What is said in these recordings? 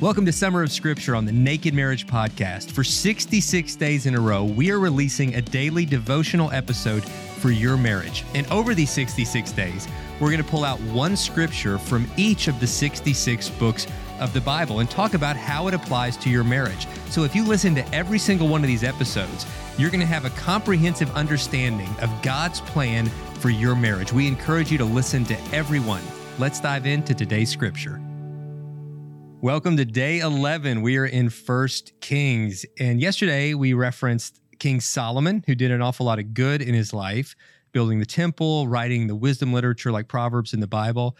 Welcome to Summer of Scripture on the Naked Marriage Podcast. For 66 days in a row, we are releasing a daily devotional episode for your marriage. And over these 66 days, we're going to pull out one scripture from each of the 66 books of the Bible and talk about how it applies to your marriage. So if you listen to every single one of these episodes, you're going to have a comprehensive understanding of God's plan for your marriage. We encourage you to listen to everyone. Let's dive into today's scripture. Welcome to day 11. We are in First Kings. And yesterday we referenced King Solomon, who did an awful lot of good in his life, building the temple, writing the wisdom literature like Proverbs in the Bible.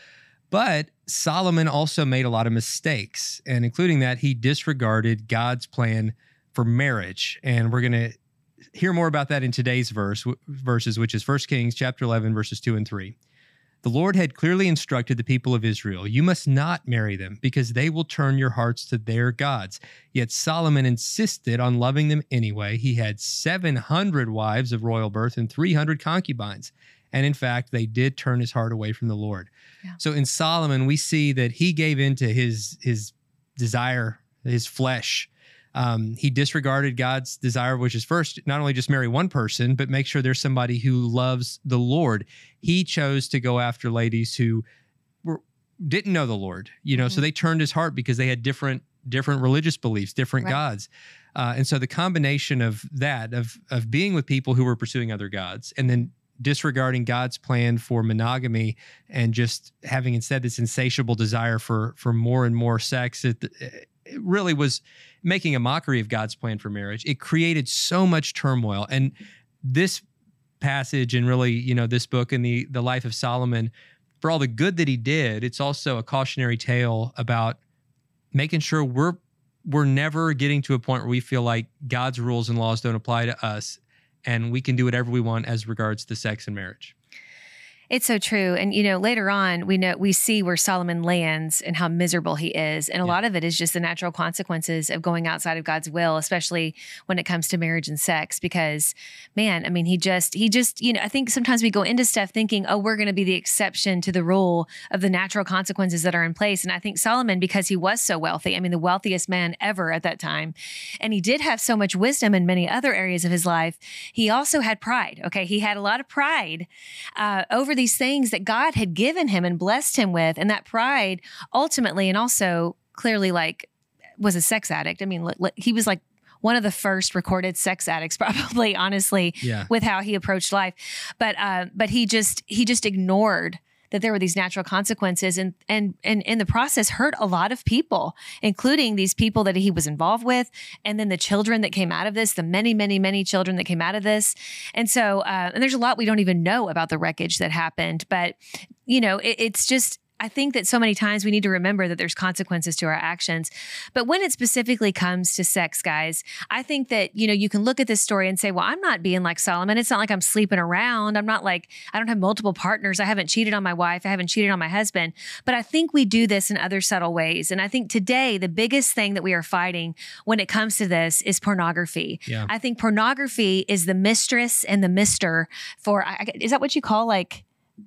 But Solomon also made a lot of mistakes, and including that, he disregarded God's plan for marriage. And we're going to hear more about that in today's verse, verses, which is First Kings chapter 11, verses 2 and 3. The Lord had clearly instructed the people of Israel, You must not marry them, because they will turn your hearts to their gods. Yet Solomon insisted on loving them anyway. He had 700 wives of royal birth and 300 concubines. And in fact, they did turn his heart away from the Lord. Yeah. So in Solomon, we see that he gave in to his, his desire, his flesh. Um, he disregarded God's desire, which is first, not only just marry one person, but make sure there's somebody who loves the Lord he chose to go after ladies who were didn't know the Lord, you know, so Mhm. they turned his heart because they had different different religious beliefs, different Right. gods. Uh, and so the combination of that of of being with people who were pursuing other gods and then disregarding God's plan for monogamy and just having instead this insatiable desire for for more and more sex it, it really was making a mockery of God's plan for marriage. It created so much turmoil and this passage and really you know this book and the the life of Solomon for all the good that he did it's also a cautionary tale about making sure we're we're never getting to a point where we feel like God's rules and laws don't apply to us and we can do whatever we want as regards to sex and marriage. It's so true. And you know, later on, we know we see where Solomon lands and how miserable he is. And a Yeah. lot of it is just the natural consequences of going outside of God's will, especially when it comes to marriage and sex. Because man, I mean, he just he just, you know, I think sometimes we go into stuff thinking, oh, we're gonna be the exception to the rule of the natural consequences that are in place. And I think Solomon, because he was so wealthy, I mean, the wealthiest man ever at that time, and he did have so much wisdom in many other areas of his life, he also had pride. Okay. He had a lot of pride uh, over these things that God had given him and blessed him with. And that pride ultimately, and also clearly, like, was a sex addict. I mean, he was like one of the first recorded sex addicts, probably, honestly, Yeah. with how he approached life. But, uh, but he just, he just ignored that there were these natural consequences and and and in the process hurt a lot of people including these people that he was involved with and then the children that came out of this the many many many children that came out of this. And so uh, and there's a lot we don't even know about the wreckage that happened but you know it, it's just I think that so many times we need to remember that there's consequences to our actions. But when it specifically comes to sex, guys, I think that, you know, you can look at this story and say, well, I'm not being like Solomon. It's not like I'm sleeping around. I'm not like, I don't have multiple partners. I haven't cheated on my wife. I haven't cheated on my husband. But I think we do this in other subtle ways. And I think today, the biggest thing that we are fighting when it comes to this is pornography. Yeah. I think pornography is the mistress and the mister for, is that what you call like,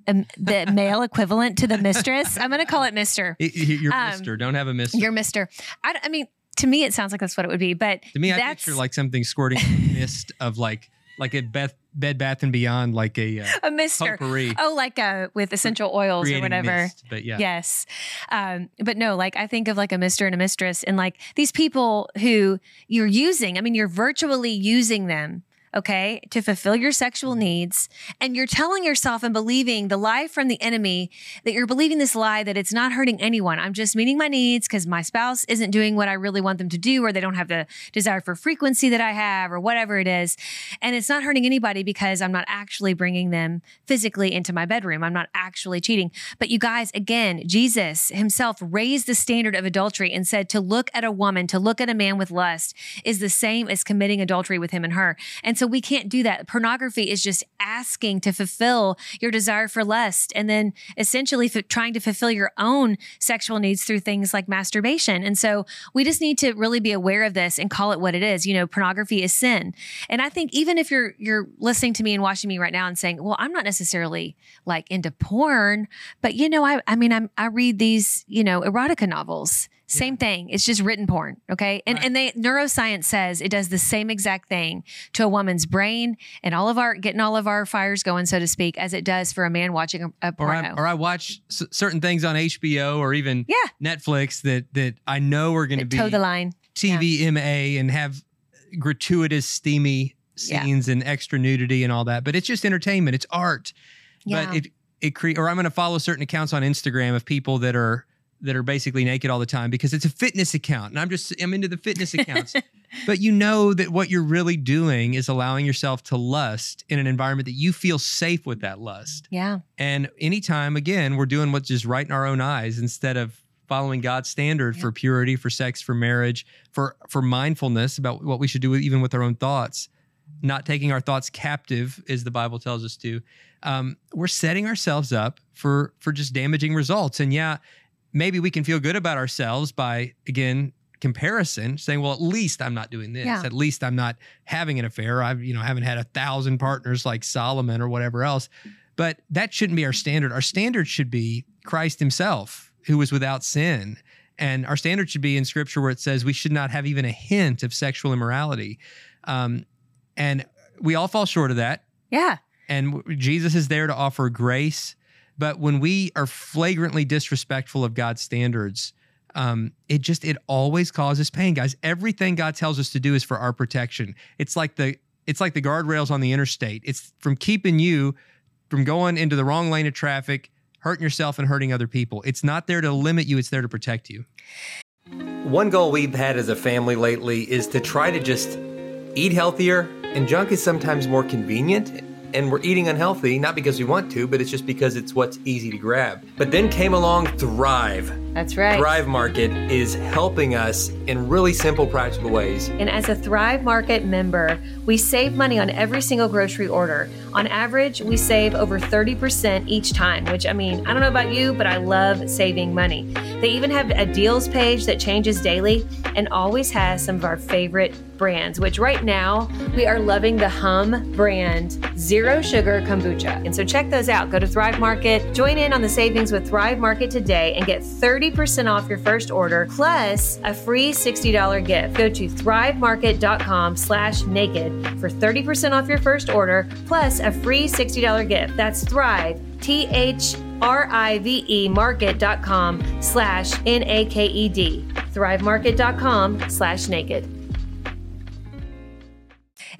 um, the male equivalent to the mistress. I'm going to call it Mister. You're Um, Mister. Don't have a Mister. You're Mister. I, I mean, to me, it sounds like that's what it would be. But To me, I picture like something squirting a mist of like like a Beth Bed Bath and Beyond, like a uh, a mister. potpourri. Oh, like uh, with essential oils or whatever. mist, But yeah, Yes. Um, but no, like I think of like a mister and a mistress and like these people who you're using, I mean, you're virtually using them. Okay, to fulfill your sexual needs. And you're telling yourself and believing the lie from the enemy that you're believing this lie that it's not hurting anyone. I'm just meeting my needs because my spouse isn't doing what I really want them to do, or they don't have the desire for frequency that I have, or whatever it is. And it's not hurting anybody because I'm not actually bringing them physically into my bedroom. I'm not actually cheating. But you guys, again, Jesus himself raised the standard of adultery and said to look at a woman, to look at a man with lust is the same as committing adultery with him and her. And so we can't do that. Pornography is just asking to fulfill your desire for lust and then essentially f- trying to fulfill your own sexual needs through things like masturbation. And so we just need to really be aware of this and call it what it is. You know, pornography is sin. And I think even if you're you're listening to me and watching me right now and saying, "Well, I'm not necessarily like into porn, but you know, I I mean, I'm I read these, you know, erotica novels. Same thing. It's just written porn, okay? And Right. and they neuroscience says it does the same exact thing to a woman's brain and all of our getting all of our fires going, so to speak, as it does for a man watching a, a or porno. I, or I watch s- certain things on HBO or even yeah, Netflix that that I know are going to be toe the line. TVMA and have gratuitous, steamy Yeah. scenes and extra nudity and all that. But it's just entertainment. It's art. Yeah. But it it cre- or I'm going to follow certain accounts on Instagram of people that are that are basically naked all the time because it's a fitness account and I'm just I'm into the fitness accounts. but you know that what you're really doing is allowing yourself to lust in an environment that you feel safe with that lust. yeah. And anytime, again, we're doing what's just right in our own eyes instead of following God's standard for purity, for sex, for marriage, for for mindfulness about what we should do with, even with our own thoughts, not taking our thoughts captive, as the Bible tells us to. Um, we're setting ourselves up for for just damaging results. And yeah, maybe we can feel good about ourselves by again comparison saying well at least i'm not doing this Yeah. at least i'm not having an affair i've you know haven't had a thousand partners like solomon or whatever else but that shouldn't be our standard. Our standard should be Christ himself, who was without sin. And our standard should be in scripture where it says we should not have even a hint of sexual immorality. Um, and we all fall short of that. Yeah. And Jesus is there to offer grace. But when we are flagrantly disrespectful of God's standards, um, it just it always causes pain, guys. Everything God tells us to do is for our protection. It's like the it's like the guardrails on the interstate. It's from keeping you from going into the wrong lane of traffic, hurting yourself and hurting other people. It's not there to limit you, it's there to protect you. One goal we've had as a family lately is to try to just eat healthier, and junk is sometimes more convenient. And we're eating unhealthy, not because we want to, but it's just because it's what's easy to grab. But then came along Thrive. That's right. Thrive Market is helping us in really simple, practical ways. And as a Thrive Market member, we save money on every single grocery order. On average, we save over 30% each time, which I mean, I don't know about you, but I love saving money. They even have a deals page that changes daily and always has some of our favorite brands, which right now we are loving the Humm brand Zero Sugar Kombucha. And so check those out. Go to Thrive Market, join in on the savings with Thrive Market today and get 30% off your first order plus a free $60 gift. Go to thrivemarket.com slash naked for 30% off your first order plus a free $60 gift. That's Thrive, T H R I V E market.com slash N A K E D. Thrivemarket.com slash naked.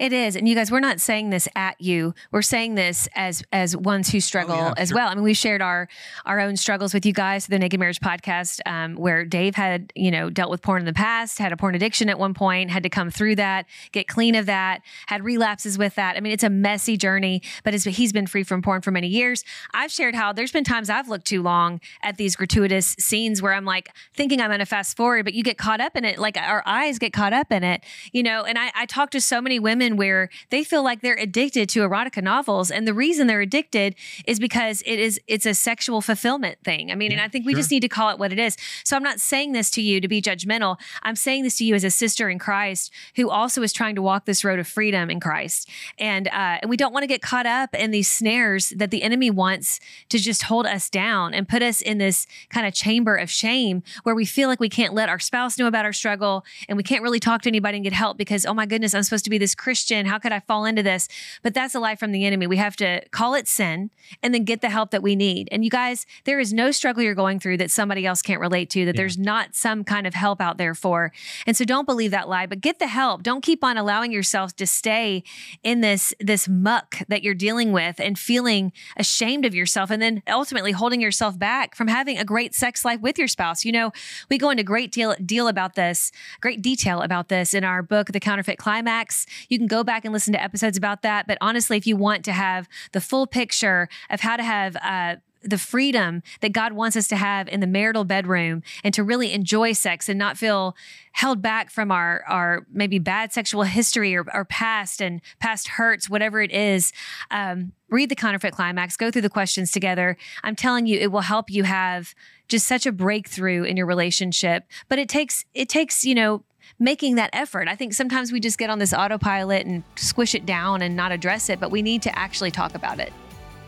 It is, and you guys, we're not saying this at you. We're saying this as as ones who struggle yeah, as sure. well. I mean, we've shared our our own struggles with you guys through the Naked Marriage podcast, um, where Dave had you know dealt with porn in the past, had a porn addiction at one point, had to come through that, get clean of that, had relapses with that. I mean, it's a messy journey, but as he's been free from porn for many years. I've shared how there's been times I've looked too long at these gratuitous scenes where I'm like thinking I'm going to fast forward, but you get caught up in it. Like our eyes get caught up in it, you know. And I, I talk to so many women where they feel like they're addicted to erotica novels, and the reason they're addicted is because it is it's a sexual fulfillment thing. I mean, and I think we sure. just need to call it what it is. So I'm not saying this to you to be judgmental. I'm saying this to you as a sister in Christ who also is trying to walk this road of freedom in Christ, and uh, and we don't want to get caught up in these snares that the enemy wants to just hold us down and put us in this kind of chamber of shame where we feel like we can't let our spouse know about our struggle and we can't really talk to anybody and get help because oh my goodness, I'm supposed to be this Christian Christian. How could I fall into this? But that's a lie from the enemy. We have to call it sin and then get the help that we need. And you guys, there is no struggle you're going through that somebody else can't relate to, that yeah. there's not some kind of help out there for. And so don't believe that lie, but get the help. Don't keep on allowing yourself to stay in this this muck that you're dealing with and feeling ashamed of yourself and then ultimately holding yourself back from having a great sex life with your spouse. You know, we go into great deal deal about this, great detail about this in our book The Counterfeit Climax. You can go back and listen to episodes about that, but honestly, if you want to have the full picture of how to have uh, the freedom that God wants us to have in the marital bedroom and to really enjoy sex and not feel held back from our our maybe bad sexual history or, or past and past hurts, whatever it is. Um, read the counterfeit climax, go through the questions together. I'm telling you, it will help you have just such a breakthrough in your relationship. But it takes it takes you know making that effort. I think sometimes we just get on this autopilot and squish it down and not address it, but we need to actually talk about it.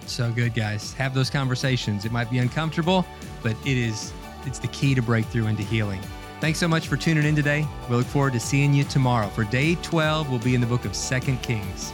So good, guys. Have those conversations. It might be uncomfortable, but it is it's the key to breakthrough into healing. Thanks so much for tuning in today. We look forward to seeing you tomorrow. For day 12, we'll be in the book of Second Kings.